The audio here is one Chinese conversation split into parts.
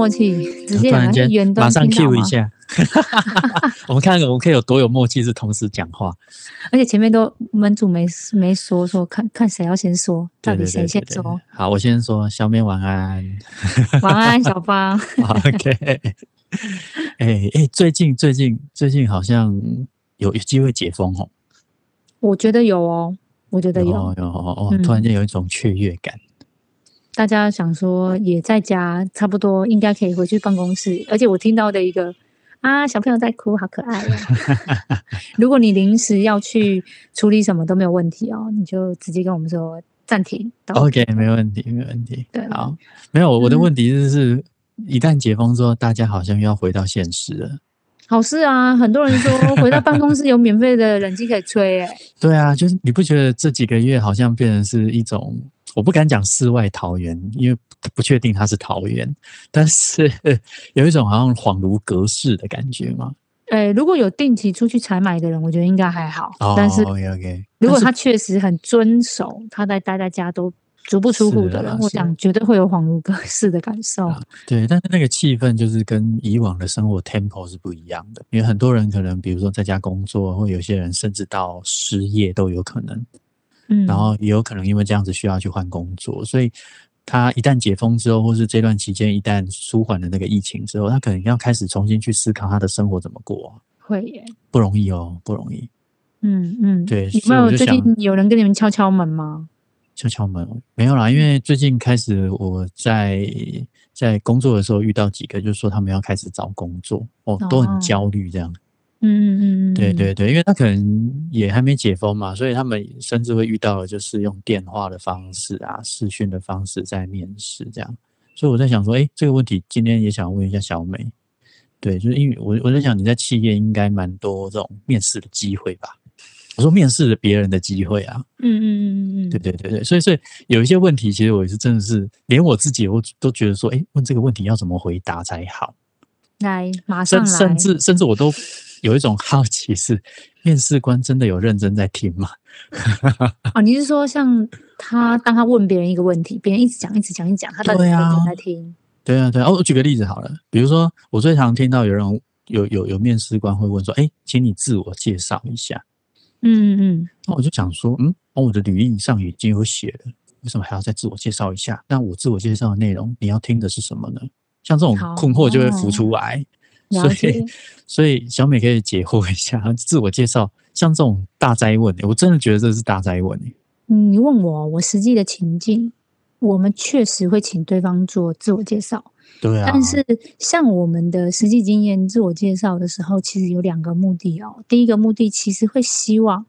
默契，直接突然间远端马上 Q 一，下，我们看我们可以有多有默契，是同时讲话。而且前面都门主没没说说看看谁要先说，到底谁先对对对说？。好，我先说，小面晚安。晚安，小芳。OK，哎哎，最近最近最近好像有有机会解封哦，我觉得有哦，我觉得有。有有哦，嗯突然间有一种雀跃感。大家想说也在家，差不多应该可以回去办公室。而且我听到的一个啊，小朋友在哭，好可爱啊。如果你临时要去处理什么都没有问题哦，你就直接跟我们说暂停。OK，没问题，没问题。对好，没有我的嗯问题就是，一旦解封之后，大家好像又要回到现实了。好事啊，很多人说 回到办公室有免费的冷气可以吹、欸，对啊，就是你不觉得这几个月好像变成是一种，我不敢讲世外桃源，因为不确定它是桃源，但是有一种好像恍如隔世的感觉嘛。呃，如果有定期出去采买的人，我觉得应该还好。哦但是，OK OK，如果他确实很遵守，他在待在家都足不出户的人，我想绝对会有恍如隔世的感受。对，但是那个气氛就是跟以往的生活 tempo 是不一样的，因为很多人可能比如说在家工作，或有些人甚至到失业都有可能。嗯，然后也有可能因为这样子需要去换工作，所以他一旦解封之后，或是这段期间一旦舒缓了那个疫情之后，他可能要开始重新去思考他的生活怎么过，会耶。不容易哦，不容易。嗯嗯，对有没有最近有人跟你们敲敲门吗？敲敲门没有啦，因为最近开始我在在工作的时候遇到几个，就是说他们要开始找工作，哦，都哦很焦虑这样。嗯嗯嗯嗯，对对对，因为他可能也还没解封嘛，所以他们甚至会遇到的就是用电话的方式啊、视讯的方式在面试这样。所以我在想说，哎，这个问题今天也想问一下小美，对，就是因为我我在想你在企业应该蛮多这种面试的机会吧？我说面试的别人的机会啊，嗯嗯嗯嗯嗯，对对对对，所以所以有一些问题，其实我也是真的是连我自己我都觉得说，哎，问这个问题要怎么回答才好？来马上甚来，甚至甚至我都有一种好奇是，面试官真的有认真在听吗？哦，你是说像他当他问别人一个问题，别人一直讲一直讲一直讲，他到底对啊有没有认真在听？对啊，对啊。哦，我举个例子好了，比如说我最常听到有人有有有面试官会问说，哎，请你自我介绍一下。嗯嗯那我就想说，嗯，哦，我的履历上已经有写了，为什么还要再自我介绍一下？那我自我介绍的内容，你要听的是什么呢？像这种困惑就会浮出来。了所以，所以小美可以解惑一下，自我介绍，像这种大灾问、欸，我真的觉得这是大灾问、你问我我实际的情境，我们确实会请对方做自我介绍，对啊，但是像我们的实际经验，自我介绍的时候，其实有两个目的哦。第一个目的其实会希望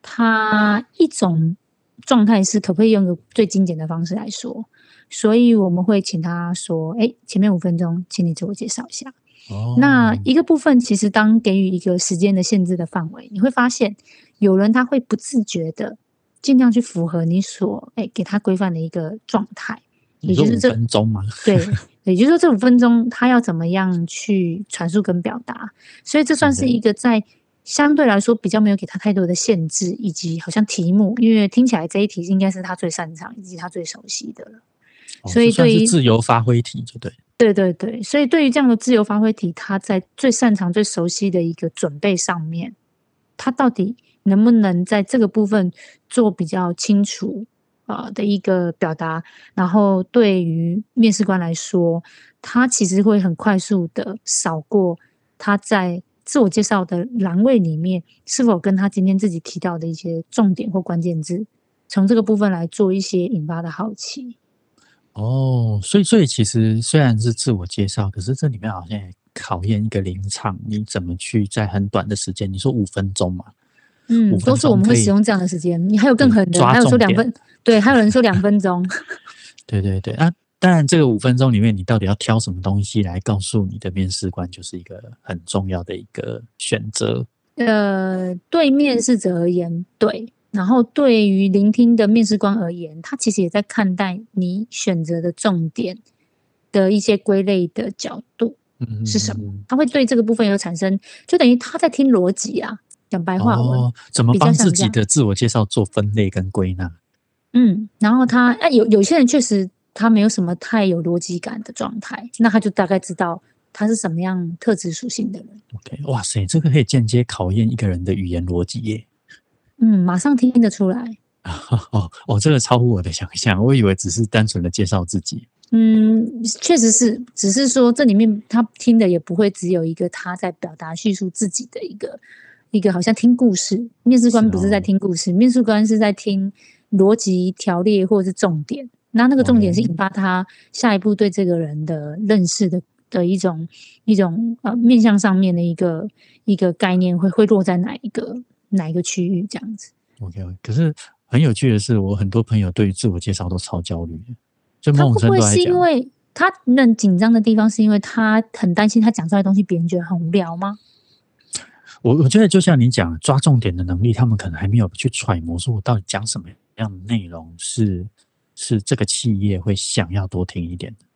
他一种状态是可不可以用个最精简的方式来说，所以我们会请他说：“哎，前面五分钟，请你自我介绍一下。”哦。那一个部分，其实当给予一个时间的限制的范围，你会发现有人他会不自觉的尽量去符合你所哎给他规范的一个状态，也就是这分钟嘛，对，也就是说这五分钟他要怎么样去传输跟表达，所以这算是一个在相对来说比较没有给他太多的限制，以及好像题目，因为听起来这一题应该是他最擅长以及他最熟悉的了。哦所以对于是自由发挥题，就对。对对对，所以对于这样的自由发挥题，他在最擅长、最熟悉的一个准备上面，他到底能不能在这个部分做比较清楚啊、的一个表达？然后对于面试官来说，他其实会很快速的扫过他在自我介绍的栏位里面是否跟他今天自己提到的一些重点或关键字，从这个部分来做一些引发的好奇。哦，所以所以其实虽然是自我介绍，可是这里面好像也考验一个临场，你怎么去在很短的时间，你说五分钟嘛，嗯都是我们会使用这样的时间。你还有更狠的，还有说两分，对，还有人说两分钟。对对对，啊，当然这个五分钟里面，你到底要挑什么东西来告诉你的面试官，就是一个很重要的一个选择。呃，对面试者而言，对，然后对于聆听的面试官而言，他其实也在看待你选择的重点的一些归类的角度嗯，是什么嗯？他会对这个部分有产生，就等于他在听逻辑啊，讲白话文。哦，怎么帮自己的自我介绍做分类跟归纳？嗯，然后他啊，有有些人确实他没有什么太有逻辑感的状态，那他就大概知道他是什么样特质属性的人。OK，哇塞，这个可以间接考验一个人的语言逻辑耶。嗯，马上听得出来。哦哦，这个超乎我的想象，我以为只是单纯的介绍自己。嗯，确实是，只是说这里面他听的也不会只有一个他在表达叙述自己的一个一个，好像听故事。面试官不是在哦听故事，面试官是在听逻辑条列或者是重点。那那个重点是引发他下一步对这个人的认识的的一种一种呃面向上面的一个一个概念会会落在哪一个哪一个区域这样子。OK，可是很有趣的是，我很多朋友对于自我介绍都超焦虑的，就他某种程会不会是因度来讲，为他那紧张的地方，是因为他很担心他讲出来的东西别人觉得很无聊吗？我我觉得就像你讲，抓重点的能力，他们可能还没有去揣摩，说我到底讲什么样的内容是是这个企业会想要多听一点的。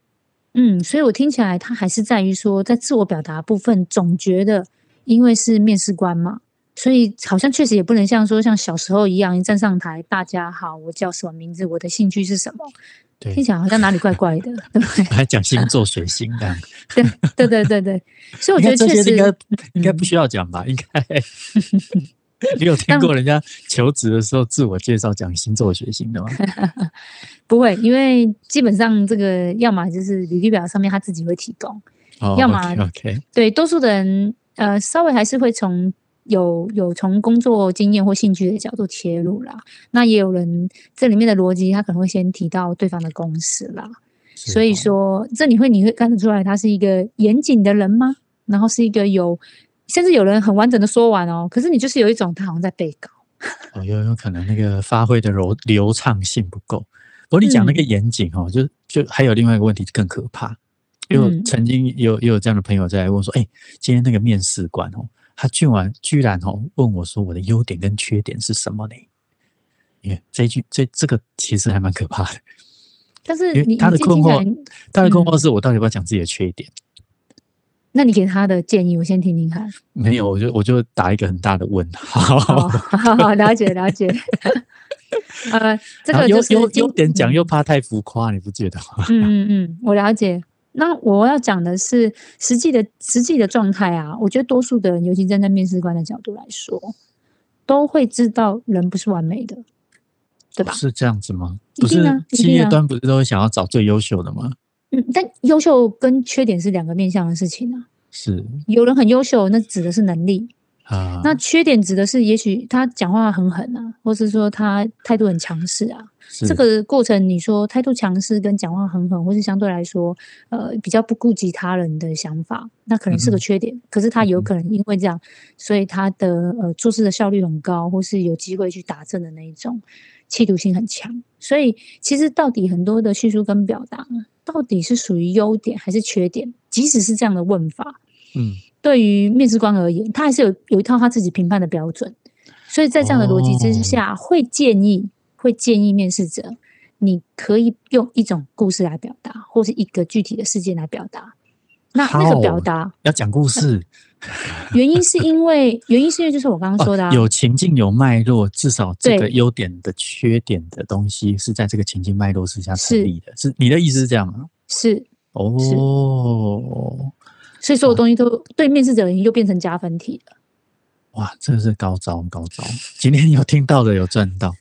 嗯，所以我听起来他还是在于说，在自我表达部分，总觉得因为是面试官嘛，所以好像确实也不能像说像小时候一样，一站上台，大家好，我叫什么名字，我的兴趣是什么，听，起来好像哪里怪怪的，对不对？还讲星座、水星这样，对对对对，所以我觉得确实些应该应该不需要讲吧？应该。你有听过 人家求职的时候自我介绍讲星座、水星的吗？不会，因为基本上这个要么就是履历表上面他自己会提供，哦要么 OK，对，多数的人呃，稍微还是会从有有从工作经验或兴趣的角度切入啦。那也有人这里面的逻辑，他可能会先提到对方的公司啦。所以哦说，这你会你会看得出来，他是一个严谨的人吗？然后是一个有，甚至有人很完整的说完哦，可是你就是有一种他好像在背稿。哦，有有可能那个发挥的流流畅性不够。不过你讲那个嗯严谨哦，就就还有另外一个问题更可怕，因为曾经有也有这样的朋友在来问说，哎、今天那个面试官哦，他居然居然哦问我说我的优点跟缺点是什么呢？因为这一句这这个其实还蛮可怕的，但是你你他的困惑，他的困惑嗯是我到底要不要讲自己的缺点？那你给他的建议，我先听听看。没有，我就我就打一个很大的问号。哦，好好了解了解。呃，这个就是今优优点讲嗯又怕太浮夸，你不觉得吗？嗯嗯嗯，我了解。那我要讲的是实际的实际的状态啊，我觉得多数的人，尤其站在面试官的角度来说，都会知道人不是完美的，对吧？是这样子吗？不是企业端不是都会想要找最优秀的吗？嗯，但优秀跟缺点是两个面向的事情啊。是有人很优秀，那指的是能力；啊，那缺点指的是，也许他讲话很狠啊，或是说他态度很强势啊。这个过程，你说态度强势跟讲话很狠，或是相对来说，呃，比较不顾及他人的想法，那可能是个缺点。可是他有可能因为这样，所以他的呃做事的效率很高，或是有机会去打正的那一种企图性很强。所以其实到底很多的叙述跟表达，到底是属于优点还是缺点？即使是这样的问法，嗯对于面试官而言，他还是有有一套他自己评判的标准，所以在这样的逻辑之下，会建议会建议面试者，你可以用一种故事来表达，或是一个具体的事件来表达。那那个表好达要讲故事，原因是因为原因是因为就是我刚刚说的、啊哦、有情境有脉络，至少这个对优点的缺点的东西是在这个情境脉络之下成立的。是你的意思是这样吗？是，哦，所以所有东西都对面试者而言又变成加分题了。哇，真的是高招高招！今天有听到的有赚到，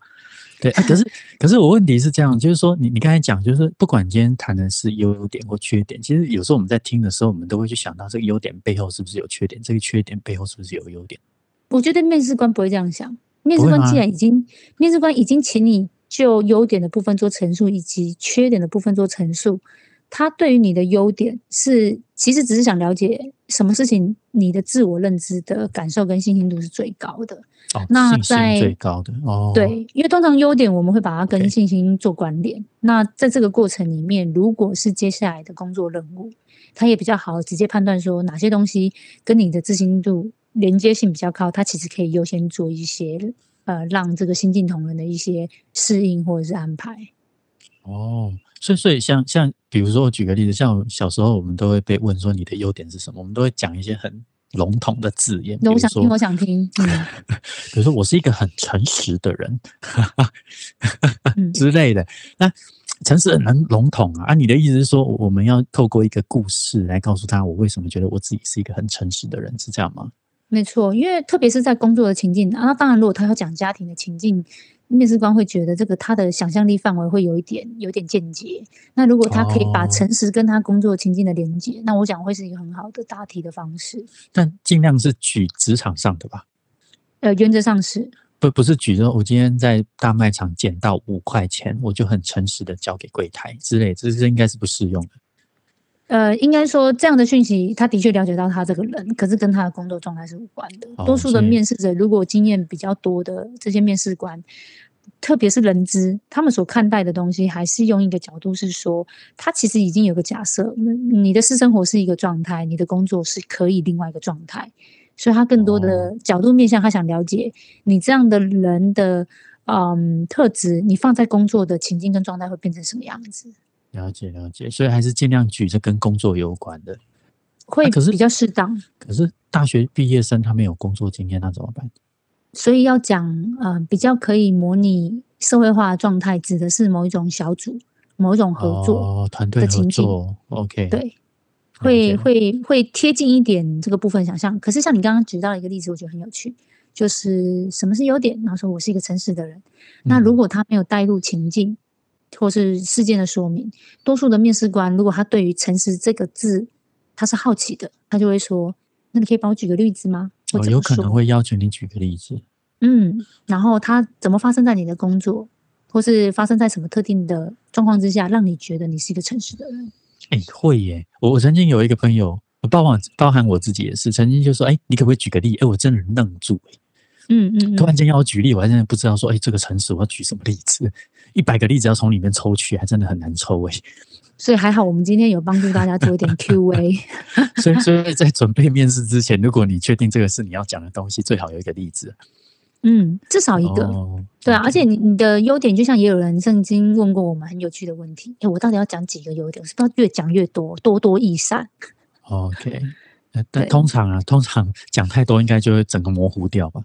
对、啊。可是 可是我问题是这样，就是说你你刚才讲，就是不管今天谈的是优点或缺点，其实有时候我们在听的时候，我们都会去想到这个优点背后是不是有缺点，这个缺点背后是不是有优点？我觉得面试官不会这样想，面试官既然已经面试官已经请你就优点的部分做陈述，以及缺点的部分做陈述，他对于你的优点是其实只是想了解什么事情你的自我认知的感受跟信心度是最高的。哦，那在最高的哦，对，因为通常优点我们会把它跟信心做关联。那在这个过程里面，如果是接下来的工作任务，他也比较好直接判断说哪些东西跟你的自信度连接性比较高，他其实可以优先做一些呃让这个新进同仁的一些适应或者是安排。哦，所以所以像像比如说我举个例子，像小时候我们都会被问说你的优点是什么，我们都会讲一些很笼统的字眼，我想听，我想听，嗯比如说我是一个很诚实的人嗯 之类的。那诚实很难笼统啊。啊，你的意思是说，我们要透过一个故事来告诉他，我为什么觉得我自己是一个很诚实的人，是这样吗？没错，因为特别是在工作的情境啊，那当然，如果他要讲家庭的情境，面试官会觉得这个他的想象力范围会有一点有点间接。那如果他可以把哦诚实跟他工作情境的连接，那我想会是一个很好的答题的方式。但尽量是举职场上的吧，呃，原则上是不不是举着，我今天在大卖场捡到五块钱，我就很诚实的交给柜台之类，这这应该是不适用的。呃，应该说这样的讯息，他的确了解到他这个人，可是跟他的工作状态是无关的。哦多数的面试者，如果经验比较多的这些面试官，特别是人资，他们所看待的东西，还是用一个角度是说，他其实已经有个假设，嗯你的私生活是一个状态，你的工作是可以另外一个状态，所以他更多的角度面向，他想了解你这样的人的嗯特质，你放在工作的情境跟状态会变成什么样子，了解了解，所以还是尽量举这跟工作有关的。会啊可是比较适当。可是大学毕业生他没有工作经验，那怎么办？所以要讲，呃，比较可以模拟社会化的状态，指的是某一种小组、某一种合作，哦，团队合的情境作，OK，对，会会会贴近一点这个部分想象。可是像你刚刚举到一个例子，我觉得很有趣，就是什么是优点？然后说我是一个诚实的人。那如嗯果他没有带入情境或是事件的说明，多数的面试官如果他对于诚实这个字他是好奇的，他就会说：“那你可以帮我举个例子吗？”我哦，有可能会要求你举个例子。嗯，然后它怎么发生在你的工作，或是发生在什么特定的状况之下，让你觉得你是一个诚实的人？哎，会耶！我我曾经有一个朋友，包含包含我自己也是，曾经就说：“哎，你可不可以举个例？”哎，我真的愣住，哎嗯嗯嗯，突然间要我举例，我还真的不知道说：“哎，这个城市我要举什么例子？一百个例子要从里面抽取，还真的很难抽哎。所以还好，我们今天有帮助大家做一点 Q&A。所以，所以在准备面试之前，如果你确定这个是你要讲的东西，最好有一个例子。嗯，至少一个。哦对啊，而且你你的优点，就像也有人曾经问过我们很有趣的问题：哎，我到底要讲几个优点？我是不是要越讲越多，多多益善？OK，那但通常啊，通常讲太多，应该就会整个模糊掉吧？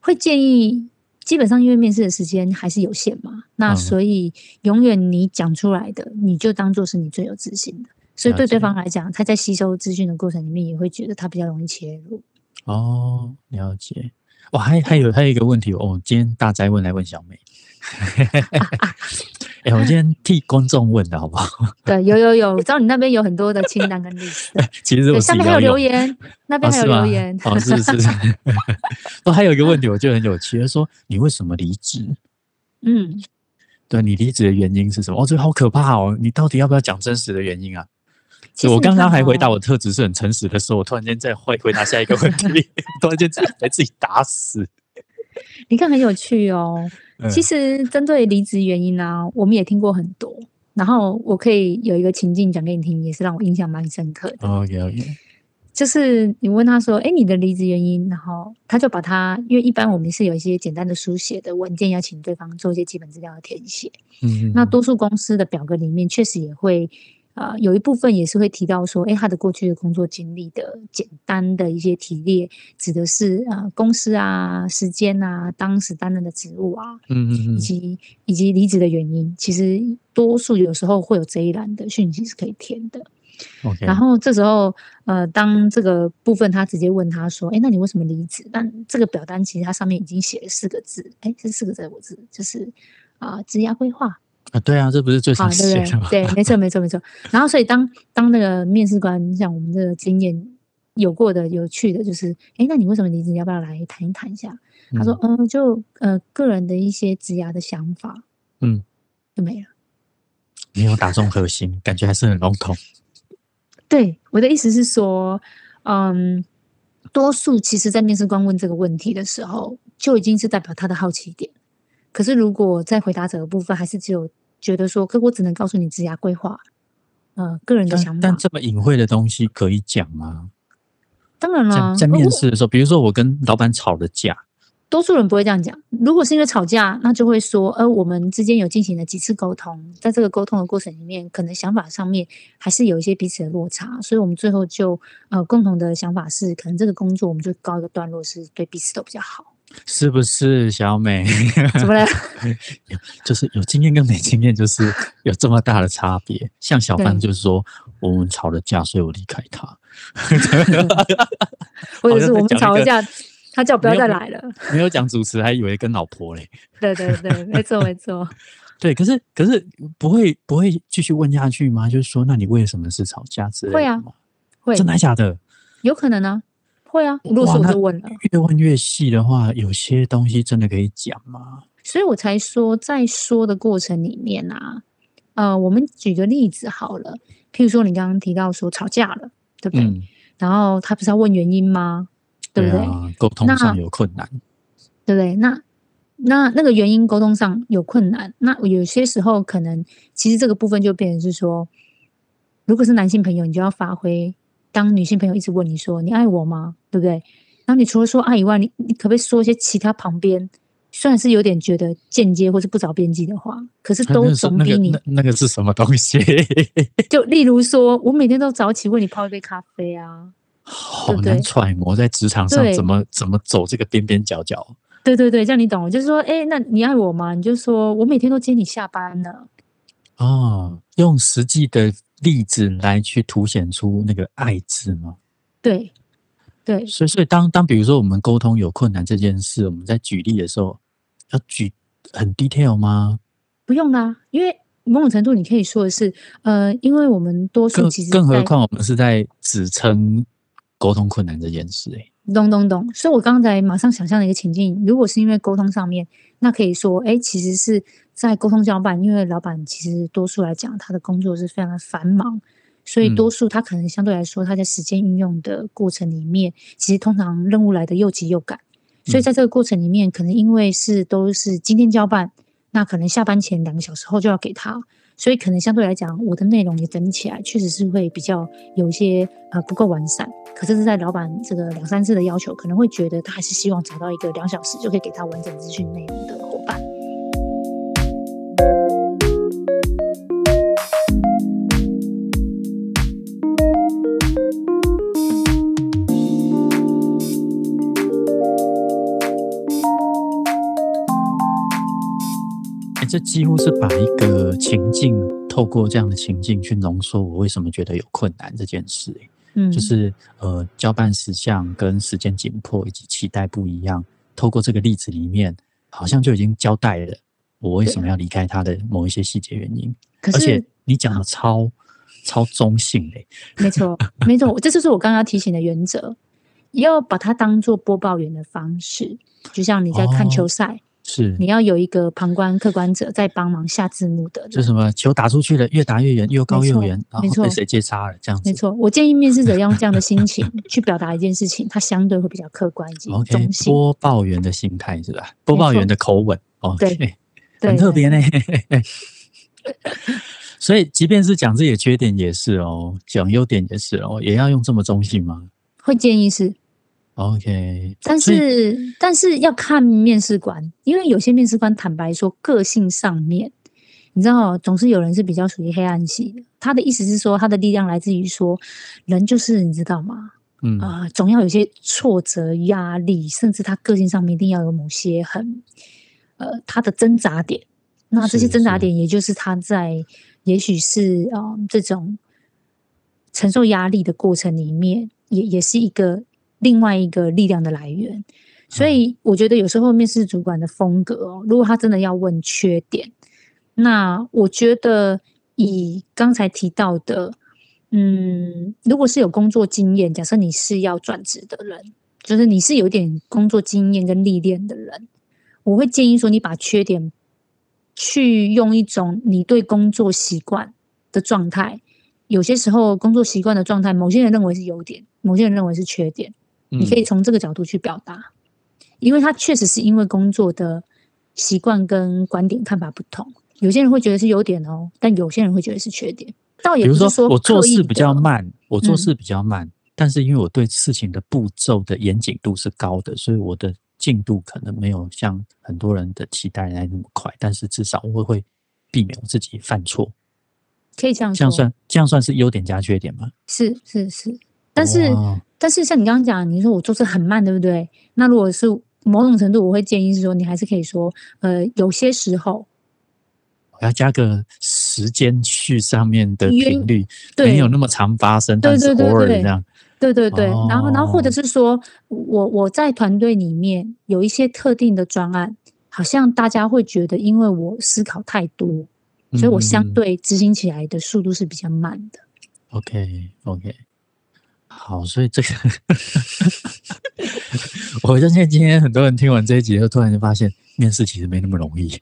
会建议，基本上因为面试的时间还是有限嘛，那嗯所以永远你讲出来的，你就当做是你最有自信的。所以对对方来讲，他在吸收资讯的过程里面，也会觉得他比较容易切入。哦，了解。哇，还还有还有一个问题哦，今天大灾问来问小美。哎、我今天替观众问的好不好？对，有有有，我知道你那边有很多的清单跟 list，对，其实我下面还有留言，那边哦，还有留言。哦，是是是。哦，还有一个问题，我觉得很有趣，他说你为什么离职？嗯，对你离职的原因是什么？哦，这个好可怕哦！你到底要不要讲真实的原因啊？其实我刚刚还回答哦我特质是很诚实的时候，我突然间再回回答下一个问题，突然间自己被自己打死。你看很有趣哦。嗯其实针对离职原因呢、我们也听过很多。然后我可以有一个情境讲给你听，也是让我印象蛮深刻的。OK OK，就是你问他说：“哎，你的离职原因？”然后他就把他，因为一般我们是有一些简单的书写的文件，要请对方做一些基本资料的填写。嗯，那多数公司的表格里面确实也会，呃，有一部分也是会提到说，诶，他的过去的工作经历的简单的一些提列，指的是呃公司啊、时间啊、当时担任的职务啊，嗯嗯嗯以，及以及离职的原因。其实多数有时候会有这一栏的讯息是可以填的。OK，然后这时候，呃，当这个部分他直接问他说：“哎，那你为什么离职？”但这个表单其实它上面已经写了四个字，哎，这四个字我字就是啊，职涯规划。啊，对啊，这不是最，常见的吗？不对？对，没错，没错，没错。然后，所以当当那个面试官像我们这个经验有过的、有趣的，就是，哎，那你为什么离职？你要不要来谈一谈一下？他说，嗯，就呃个人的一些职涯的想法，嗯，就没了。没有打中核心，感觉还是很笼统。对，我的意思是说，嗯，多数其实，在面试官问这个问题的时候，就已经是代表他的好奇点。可是，如果在回答者的部分，还是只有觉得说，可我只能告诉你职涯规划，呃，个人的想法。但但这么隐晦的东西可以讲吗？当然啦，在在面试的时候，比如说我跟老板吵了架，多数人不会这样讲。如果是因为吵架，那就会说，呃，我们之间有进行了几次沟通，在这个沟通的过程里面，可能想法上面还是有一些彼此的落差，所以我们最后就呃共同的想法是，可能这个工作我们就告一个段落，是对彼此都比较好。是不是小美？怎么了？就是有经验跟没经验，就是有这么大的差别。像小范就是说，我们吵了架，所以我离开他。或者是我们吵了架，他叫不要再来了。没有讲主持，还以为跟老婆嘞。对对对，没错没错。对，可是可是不会不会继续问下去吗？就是说，那你为了什么是吵架之类的会啊吗会真的还假的？有可能啊，会啊。如果是我就问了，越问越细的话，有些东西真的可以讲吗？所以我才说，在说的过程里面啊，呃，我们举个例子好了，譬如说你刚刚提到说吵架了，对不对？嗯，然后他不是要问原因吗？对不对？啊，沟通上有困难。对不对？那那那个原因沟通上有困难，那有些时候可能其实这个部分就变成是说，如果是男性朋友，你就要发挥，当女性朋友一直问你说你爱我吗？对不对？然后你除了说爱以外，你你可不可以说一些其他旁边，虽然是有点觉得间接或是不着边际的话，可是都啊那个是那个总比你那那个是什么东西？就例如说，我每天都早起为你泡一杯咖啡啊，好对难揣摩，在职场上怎么怎么走这个边边角角。对对对，这样你懂，就是说，哎，那你爱我吗？你就说我每天都接你下班呢，哦，用实际的例子来去凸显出那个爱字吗？对对，所以，所以当当比如说我们沟通有困难这件事，我们在举例的时候，要举很 detail 吗？不用啦，因为某种程度你可以说的是，呃，因为我们多数更其实在更何况我们是在指称沟通困难这件事、欸，懂懂懂，所以我刚才马上想象的一个情境，如果是因为沟通上面，那可以说，哎，其实是在沟通交办，因为老板其实多数来讲，他的工作是非常的繁忙，所以嗯。多数他可能相对来说，他在时间运用的过程里面，其实通常任务来的又急又赶，所以嗯。在这个过程里面，可能因为是都是今天交办，那可能下班前两个小时后就要给他，所以可能相对来讲，我的内容也整理起来，确实是会比较有一些呃不够完善。可是是在老板这个两三次的要求，可能会觉得他还是希望找到一个两小时就可以给他完整资讯内容的伙伴。这几乎是把一个情境透过这样的情境去浓缩我为什么觉得有困难这件事、欸。嗯，就是呃交办事项跟时间紧迫以及期待不一样，透过这个例子里面，好像就已经交代了我为什么要离开他的某一些细节原因，可。而且是你讲的超超中性嘞、没错，没错，这就是我刚刚提醒的原则，要把它当做播报员的方式，就像你在看哦。球赛，是你要有一个旁观客观者在帮忙下字幕的人。就什么球打出去了，越打越远，又高没错又远，然没错后被谁接杀了这样子。没错，我建议面试者要用这样的心情 去表达一件事情，它相对会比较客观以及 OK，中性。播报员的心态是吧？播报员的口吻对 对很特别呢。所以，即便是讲自己的缺点也是哦，讲优点也是哦，也要用这么中性吗会建议是，？OK，但是但是要看面试官，因为有些面试官坦白说，个性上面，你知道，总是有人是比较属于黑暗系的。他的意思是说，他的力量来自于说，人就是你知道吗？嗯，啊、总要有些挫折、压力，甚至他个性上面一定要有某些很呃他的挣扎点。那这些挣扎点，也就是他在也许是啊、呃这种承受压力的过程里面，也也是一个另外一个力量的来源。所以我觉得有时候面试主管的风格哦，如果他真的要问缺点，那我觉得以刚才提到的，嗯，如果是有工作经验，假设你是要转职的人，就是你是有点工作经验跟历练的人，我会建议说，你把缺点去用一种你对工作习惯的状态，有些时候工作习惯的状态，某些人认为是优点，某些人认为是缺点，你可以嗯从这个角度去表达，因为他确实是因为工作的习惯跟观点看法不同，有些人会觉得是优点哦，但有些人会觉得是缺点。倒也比如说我做事比较，慢，我做嗯事比较慢，但是因为我对事情的步骤的严谨度是高的，所以我的进度可能没有像很多人的期待来那么快，但是至少我会避免我自己犯错。可以这样，这样算这样算是优点加缺点吗？是是是，但是、哦但是像你刚刚讲，你说我做事很慢，对不对？那如果是某种程度我会建议是说，你还是可以说，呃，有些时候。我要加个时间去上面的约频率，对。没有那么常发生，对但是对对对偶尔这样。对对对，然后然后或者哦是说我我在团队里面有一些特定的专案，好像大家会觉得，因为我思考太多，所以我相嗯对执行起来的速度是比较慢的。OK OK，好，所以这个，我相信今天很多人听完这一集后，突然就发现面试其实没那么容易。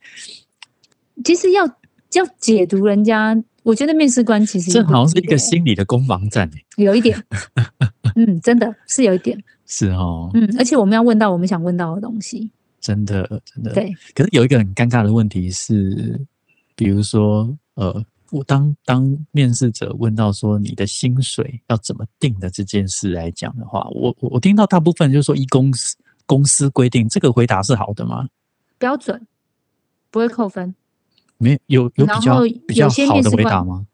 其实要要解读人家，我觉得面试官其实这好像是一个心理的攻防战诶。有一点，嗯，真的是有一点，是哦，嗯，而且我们要问到我们想问到的东西，真的真的。对，可是有一个很尴尬的问题是，比如说，呃，我当当面试者问到说你的薪水要怎么定的这件事来讲的话，我我我听到大部分就是说依公司公司规定，这个回答是好的吗？标准不会扣分。没有有有比较比较好的回答吗？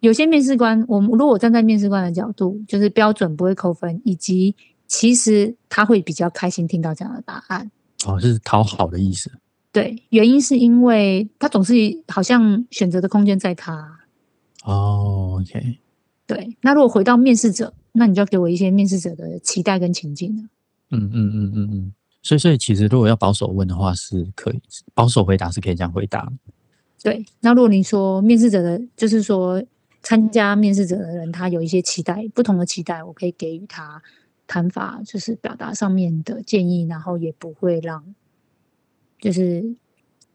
有些面试官，我们如果站在面试官的角度，就是标准不会扣分，以及其实他会比较开心听到这样的答案。哦，是讨好的意思。对，原因是因为他总是好像选择的空间在他。哦，OK，对，那如果回到面试者，那你就要给我一些面试者的期待跟情境了。嗯嗯嗯嗯嗯。所以所以其实如果要保守问的话，是可以保守回答是可以这样回答的。对，那如果你说面试者的，就是说参加面试者的人，他有一些期待，不同的期待，我可以给予他谈法，就是表达上面的建议，然后也不会让就是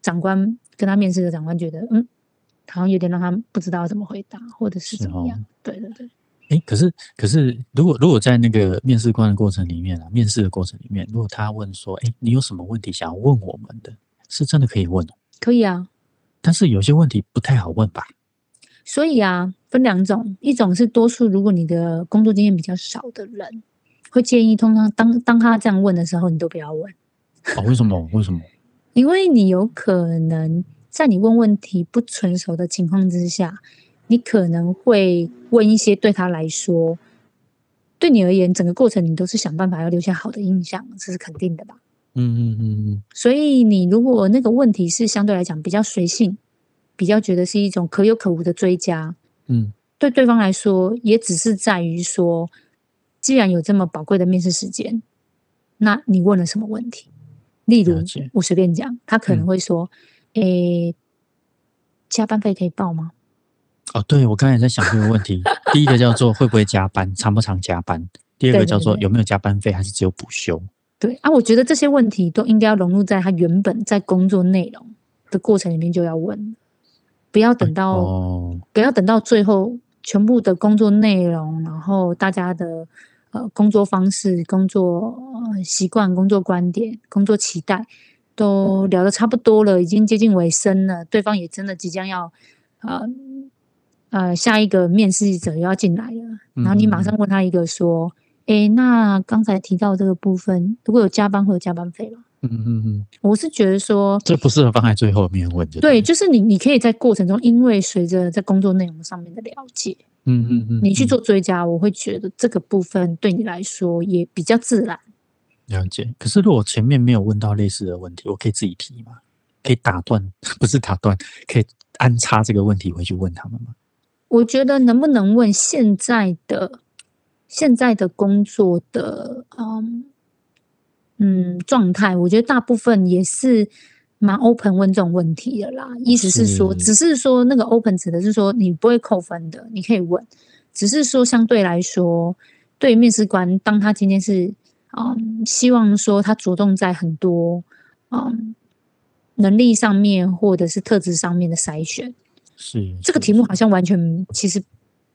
长官跟他面试的长官觉得，嗯，好像有点让他不知道怎么回答，或者是是怎么样。哦对对对，哎，可是可是，如果如果在那个面试官的过程里面啊，面试的过程里面，如果他问说，哎，你有什么问题想要问我们的，是真的可以问哦。可以啊。但是有些问题不太好问吧？所以啊，分两种，一种是多数如果你的工作经验比较少的人，会建议通常当当他这样问的时候，你都不要问。哦，为什么？为什么？因为你有可能在你问问题不成熟的情况之下，你可能会问一些对他来说，对你而言，整个过程你都是想办法要留下好的印象，这是肯定的吧？嗯嗯嗯嗯，所以你如果那个问题是相对来讲比较随性，比较觉得是一种可有可无的追加，嗯，对对方来说，也只是在于说，既然有这么宝贵的面试时间，那你问了什么问题？例如，我随便讲，他可能嗯会说：“诶、加班费可以报吗哦，对，我刚才也在想这个问题。第一个叫做会不会加班，常不常加班；第二个叫做有没有加班费，还是只有补休？？”对啊，我觉得这些问题都应该要融入在他原本在工作内容的过程里面就要问，不要等到、哦，不要等到最后全部的工作内容，然后大家的呃工作方式、工作、呃、习惯、工作观点、工作期待都聊得差不多了，已经接近尾声了，对方也真的即将要呃呃下一个面试者又要进来了，然后你马上问他一个说。诶，那刚才提到这个部分，如果有加班会有加班费吗？嗯嗯嗯，我是觉得说，这不适合放在最后面问就对，就是你，你可以在过程中，因为随着在工作内容上面的了解，嗯嗯嗯，你去嗯做追加，我会觉得这个部分对你来说也比较自然。了解。可是如果前面没有问到类似的问题，我可以自己提吗？可以打断，不是打断，可以安插这个问题回去问他们吗？我觉得能不能问现在的现在的工作的嗯嗯状态，我觉得大部分也是蛮 open 问这种问题的啦。意思是说，是只是说那个 open 指的是说你不会扣分的，你可以问，只是说相对来说，对于面试官，当他今天是嗯希望说他着重在很多嗯能力上面或者是特质上面的筛选。是这个题目好像完全其实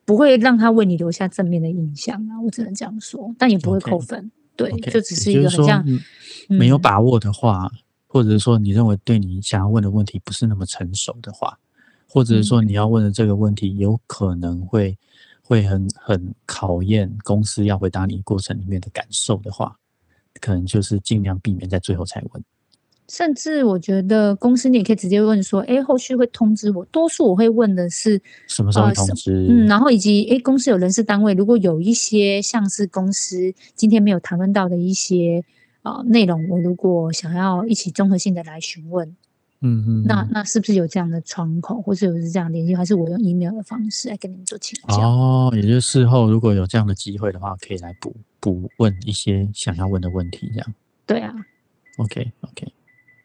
不会让他为你留下正面的印象啊，我只能这样说，但也不会扣分。对就只是一个很像嗯没有嗯把握的话，或者说你认为对你想要问的问题不是那么成熟的话，或者是说你要问的这个问题有可能会会很很考验公司要回答你过程里面的感受的话，可能就是尽量避免在最后才问。甚至我觉得公司你也可以直接问说，哎，后续会通知我。多数我会问的是，什么时候通知？嗯，然后以及诶，公司有人事单位，如果有一些像是公司今天没有谈论到的一些啊内容，我如果想要一起综合性的来询问，嗯嗯，那那是不是有这样的窗口，或是有是这样联系，还是我用 email 的方式来跟你们做请教？哦，也就是事后如果有这样的机会的话，可以来补补问一些想要问的问题，这样。对啊，OK OK，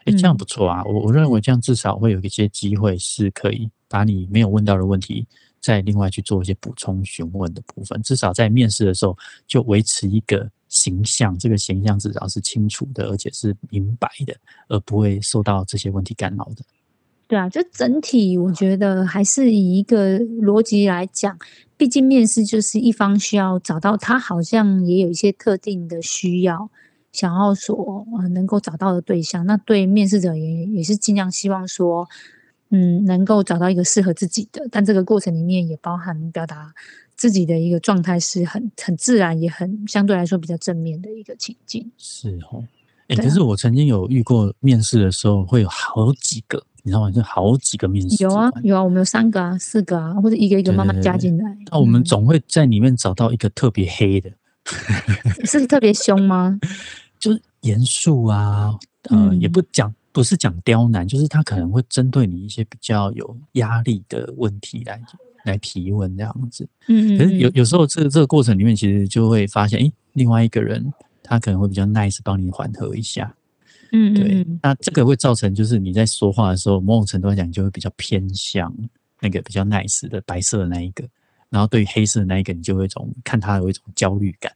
哎，这样不错啊，我我认为这样至少会有一些机会是可以把你没有问到的问题。再另外去做一些补充询问的部分，至少在面试的时候就维持一个形象，这个形象至少是清楚的，而且是明白的，而不会受到这些问题干扰的。对啊，就整体我觉得还是以一个逻辑来讲，毕竟面试就是一方需要找到他好像也有一些特定的需要，想要所呃能够找到的对象，那对面试者也也是尽量希望说。嗯，能够找到一个适合自己的，但这个过程里面也包含表达自己的一个状态是很很自然，也很相对来说比较正面的一个情境。是哦，哎，可是我曾经有遇过面试的时候，会有好几个，你知道吗？就好几个面试。有啊，有啊，我们有三个啊，四个啊，或者一个一个慢慢加进来。那我们总会在里面找到一个特别黑的，是特别凶吗？就是严肃啊，呃，也不讲。不是讲刁难，就是他可能会针对你一些比较有压力的问题来来提问这样子。嗯，可是有有时候这个这个过程里面，其实就会发现，哎，另外一个人他可能会比较 nice，帮你缓和一下。嗯，对。那这个会造成就是你在说话的时候，某种程度来讲，就会比较偏向那个比较 nice 的白色的那一个，然后对于黑色的那一个，你就会一种看他有一种焦虑感。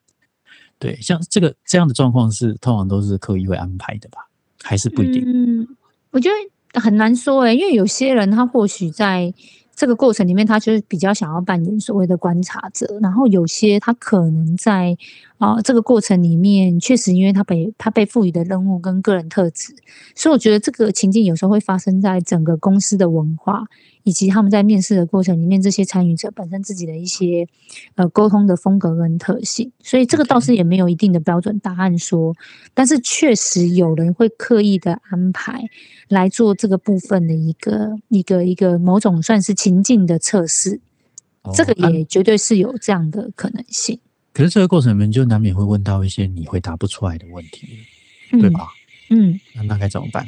对，像这个这样的状况是通常都是刻意会安排的吧？还是不一定。嗯，我觉得很难说诶，因为有些人他或许在这个过程里面，他就是比较想要扮演所谓的观察者，然后有些他可能在啊这个过程里面，确实因为他被他被赋予的任务跟个人特质，所以我觉得这个情境有时候会发生在整个公司的文化。以及他们在面试的过程里面，这些参与者本身自己的一些呃沟通的风格跟特性，所以这个倒是也没有一定的标准答案说，但是确实有人会刻意的安排来做这个部分的一个一个一个某种算是情境的测试，这个也绝对是有这样的可能性。可是这个过程里面就难免会问到一些你回答不出来的问题，对吧？嗯，那那该怎么办？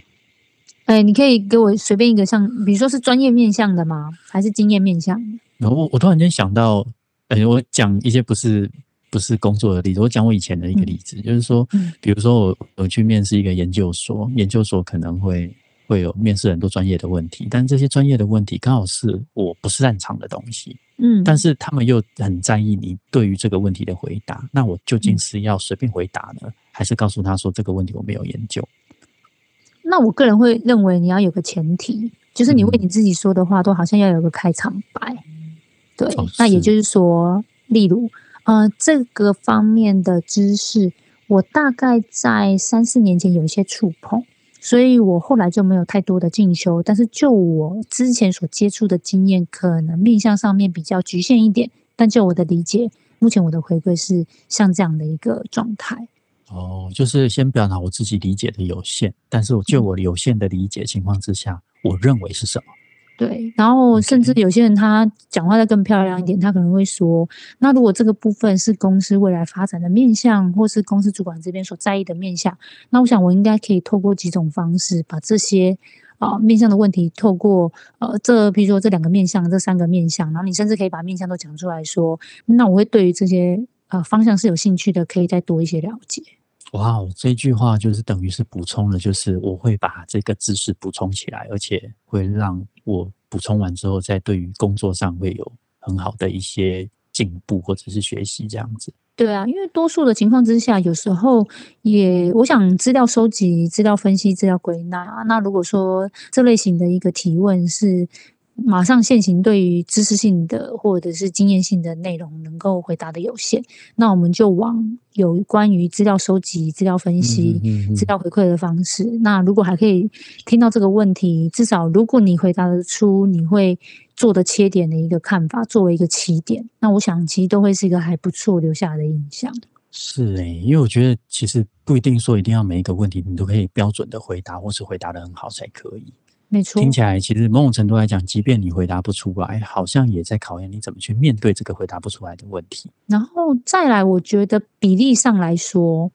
哎，你可以给我随便一个像，比如说是专业面向的吗？还是经验面向？我我突然间想到，哎，我讲一些不是不是工作的例子，我讲我以前的一个例子，就是说，比如说我我去面试一个研究所，研究所可能会会有面试很多专业的问题，但这些专业的问题刚好是我不是擅长的东西，嗯，但是他们又很在意你对于这个问题的回答，那我究竟是要随便回答呢，还是告诉他说这个问题我没有研究？那我个人会认为，你要有个前提，就是你为你自己说的话，都好像要有个开场白。对，那也就是说，例如，呃，这个方面的知识，我大概在三四年前有一些触碰，所以我后来就没有太多的进修。但是就我之前所接触的经验，可能面向上面比较局限一点。但就我的理解，目前我的回归是像这样的一个状态。哦，就是先表达我自己理解的有限，但是我就我有限的理解情况之下，我认为是什么？对，然后甚至有些人他讲话再更漂亮一点，他可能会说，那如果这个部分是公司未来发展的面向，或是公司主管这边所在意的面向，那我想我应该可以透过几种方式，把这些啊面向的问题，透过呃这，比如说这两个面向，这三个面向，然后你甚至可以把面向都讲出来说，那我会对于这些呃方向是有兴趣的，可以再多一些了解。哇哦，这句话就是等于是补充了，就是我会把这个知识补充起来，而且会让我补充完之后，在对于工作上会有很好的一些进步或者是学习这样子。对啊，因为多数的情况之下，有时候也我想资料收集、资料分析、资料归纳。那如果说这类型的一个提问是。马上现行，对于知识性的或者是经验性的内容，能够回答的有限，那我们就往有关于资料收集、资料分析、资料回馈的方式。那如果还可以听到这个问题，至少如果你回答得出你会做的切点的一个看法，作为一个起点，那我想其实都会是一个还不错留下来的印象。是诶，因为我觉得其实不一定说一定要每一个问题你都可以标准的回答，或是回答的很好才可以。没错，听起来其实某种程度来讲，即便你回答不出来，好像也在考验你怎么去面对这个回答不出来的问题。然后再来，我觉得比例上来说，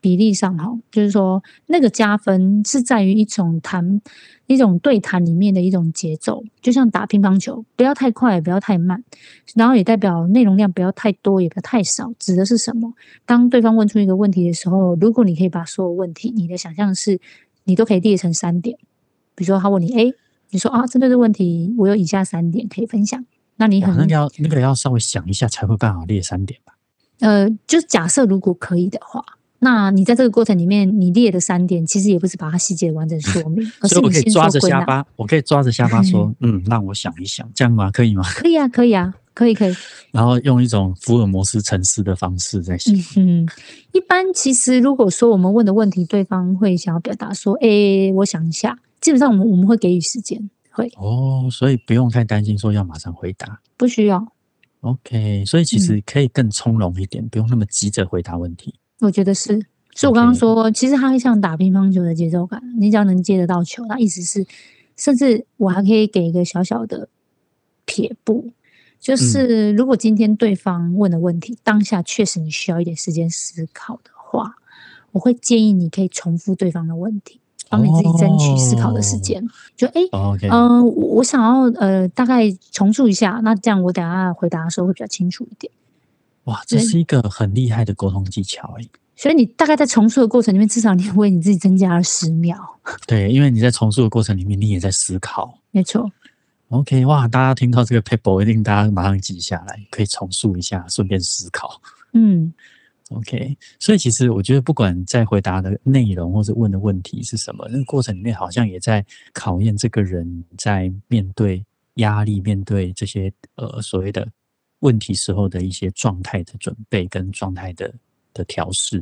比例上哈，就是说那个加分是在于一种谈一种对谈里面的一种节奏，就像打乒乓球，不要太快，也不要太慢，然后也代表内容量不要太多，也不要太少。指的是什么？当对方问出一个问题的时候，如果你可以把所有问题，你的想象是，你都可以列成三点。比如说他问你 A，你说啊，针对这个问题，我有以下三点可以分享。那你很那个要那个要稍微想一下才会办法列三点吧。呃，就是假设如果可以的话。那你在这个过程里面，你列的三点，其实也不是把它细节完整说明，而是我可以抓着下巴，我可以抓着下巴说，嗯，让我想一想，这样吗？可以吗？可以啊，可以啊，可以可以。然后用一种福尔摩斯沉思的方式在想。嗯，一般其实如果说我们问的问题，对方会想要表达说，哎，我想一下，基本上我们我们会给予时间，会。哦，所以不用太担心说要马上回答，不需要。OK，所以其实可以更从容一点，不用那么急着回答问题。我觉得是。所以我刚刚说，其实它会像打乒乓球的节奏感，你只要能接得到球，那意思是，甚至我还可以给一个小小的撇步，就是如果今天对方问的问题，当下确实你需要一点时间思考的话，我会建议你可以重复对方的问题，帮你自己争取思考的时间。就哎，嗯，我想要呃大概重述一下，那这样我等下回答的时候会比较清楚一点。哇，这是一个很厉害的沟通技巧哎。所以你大概在重述的过程里面，至少你为你自己增加了十秒。对，因为你在重述的过程里面，你也在思考。没错。OK，哇，大家听到这个 paper，一定大家马上记下来，可以重述一下，顺便思考。嗯。OK，所以其实我觉得，不管在回答的内容或者问的问题是什么，那个过程里面好像也在考验这个人在面对压力、面对这些呃所谓的问题时候的一些状态的准备跟状态的。的调试，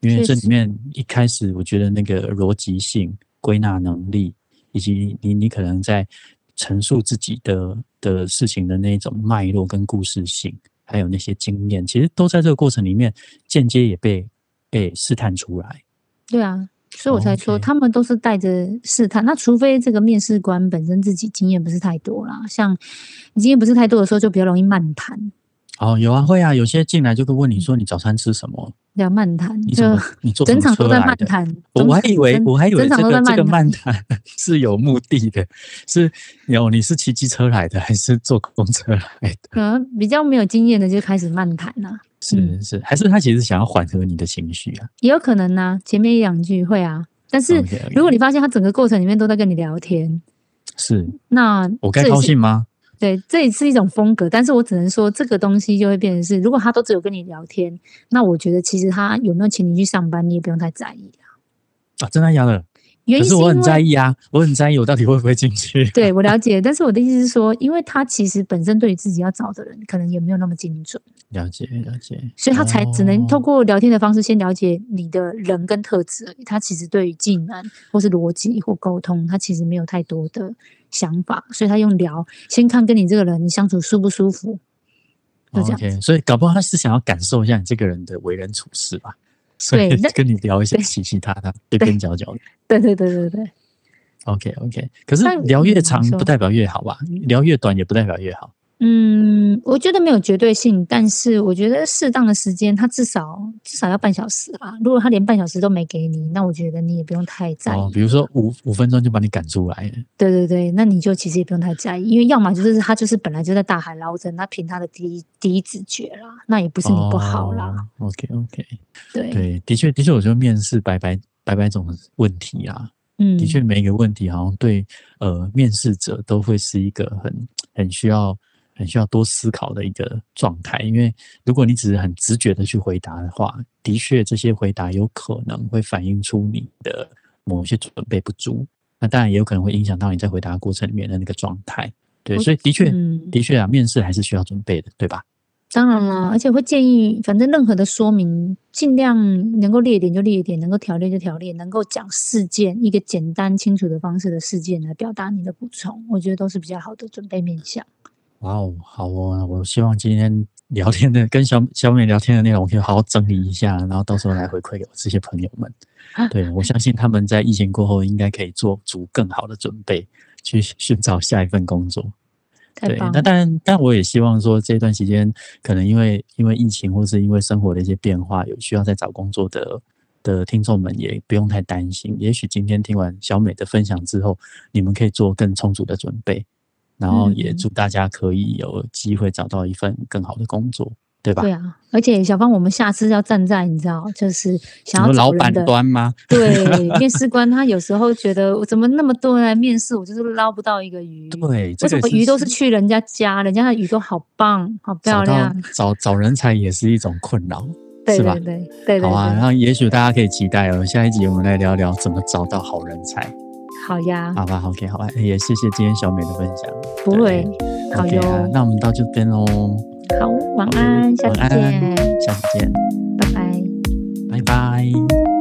因为这里面一开始我觉得那个逻辑性、归纳能力，以及你你可能在陈述自己的的事情的那种脉络跟故事性，还有那些经验，其实都在这个过程里面间接也被被试探出来。对啊，所以我才说他们都是带着试探。那除非这个面试官本身自己经验不是太多啦，像你经验不是太多的时候，就比较容易漫谈。哦，有啊，会啊，有些进来就会问你说你早餐吃什么？要漫谈，你怎么你坐整场都在漫谈？我还以为我还以为这个这个漫谈 是有目的的，是有你是骑机车来的还是坐公车来的？可能比较没有经验的就开始漫谈了。是是，还是他其实想要缓和你的情绪啊？也有可能呢，前面一两句会啊，但是如果你发现他整个过程里面都在跟你聊天，是那我该高兴吗？对，这也是一种风格，但是我只能说，这个东西就会变成是，如果他都只有跟你聊天，那我觉得其实他有没有请你去上班，你也不用太在意啊。真的假的？可是我很在意啊，我很在意我到底会不会进去。对我了解，但是我的意思是说，因为他其实本身对于自己要找的人，可能也没有那么精准。了解了解，所以他才只能透过聊天的方式先了解你的人跟特质而已。他其实对于技能或是逻辑或沟通，他其实没有太多的。想法，所以他用聊先看跟你这个人相处舒不舒服，就这样。所以搞不好他是想要感受一下你这个人的为人处事吧，所以跟你聊一些嘻嘻哈哈边边角角的。对对对对对。OK OK，可是聊越长不代表越好吧？聊越短也不代表越好。嗯，我觉得没有绝对性，但是我觉得适当的时间，他至少至少要半小时啊。如果他连半小时都没给你，那我觉得你也不用太在意。比如说五五分钟就把你赶出来了。对对对，那你就其实也不用太在意，因为要么就是他就是本来就在大海捞针，他凭他的第一第一直觉啦，那也不是你不好啦。OK OK，对对，的确的确，我觉得面试百百百百种问题啊，嗯，的确每一个问题好像对呃面试者都会是一个很很需要。很需要多思考的一个状态，因为如果你只是很直觉的去回答的话，的确这些回答有可能会反映出你的某些准备不足，那当然也有可能会影响到你在回答过程里面的那个状态。对，所以的确，的确啊，面试还是需要准备的，对吧？当然了，而且会建议，反正任何的说明，尽量能够列点就列点，能够条列就条列，能够讲事件一个简单清楚的方式的事件来表达你的补充，我觉得都是比较好的准备面向。哇哦，好哦，我希望今天聊天的跟小小美聊天的内容，我可以好好整理一下，然后到时候来回馈给我这些朋友们。对我相信他们在疫情过后，应该可以做足更好的准备，去寻找下一份工作。对，那当然，但我也希望说，这段时间可能因为因为疫情或是因为生活的一些变化，有需要在找工作的的听众们也不用太担心。也许今天听完小美的分享之后，你们可以做更充足的准备，然后也嗯祝大家可以有机会找到一份更好的工作，对吧？对啊，而且小芳，我们下次要站在你知道，就是想要老板端吗？对，面试官他有时候觉得我怎么那么多人来面试，我就是捞不到一个鱼。对，这为什么鱼都是去人家家，人家的鱼都好棒、好漂亮？找找人才也是一种困扰，是吧对？对对对好啊，对，那也许大家可以期待哦，下一集我们来聊聊怎么找到好人才，好呀，好吧？OK，好吧，也谢谢今天小美的分享。不会，好哟，那我们到这边喽，好，晚安，下次见，下次见，拜拜。拜拜。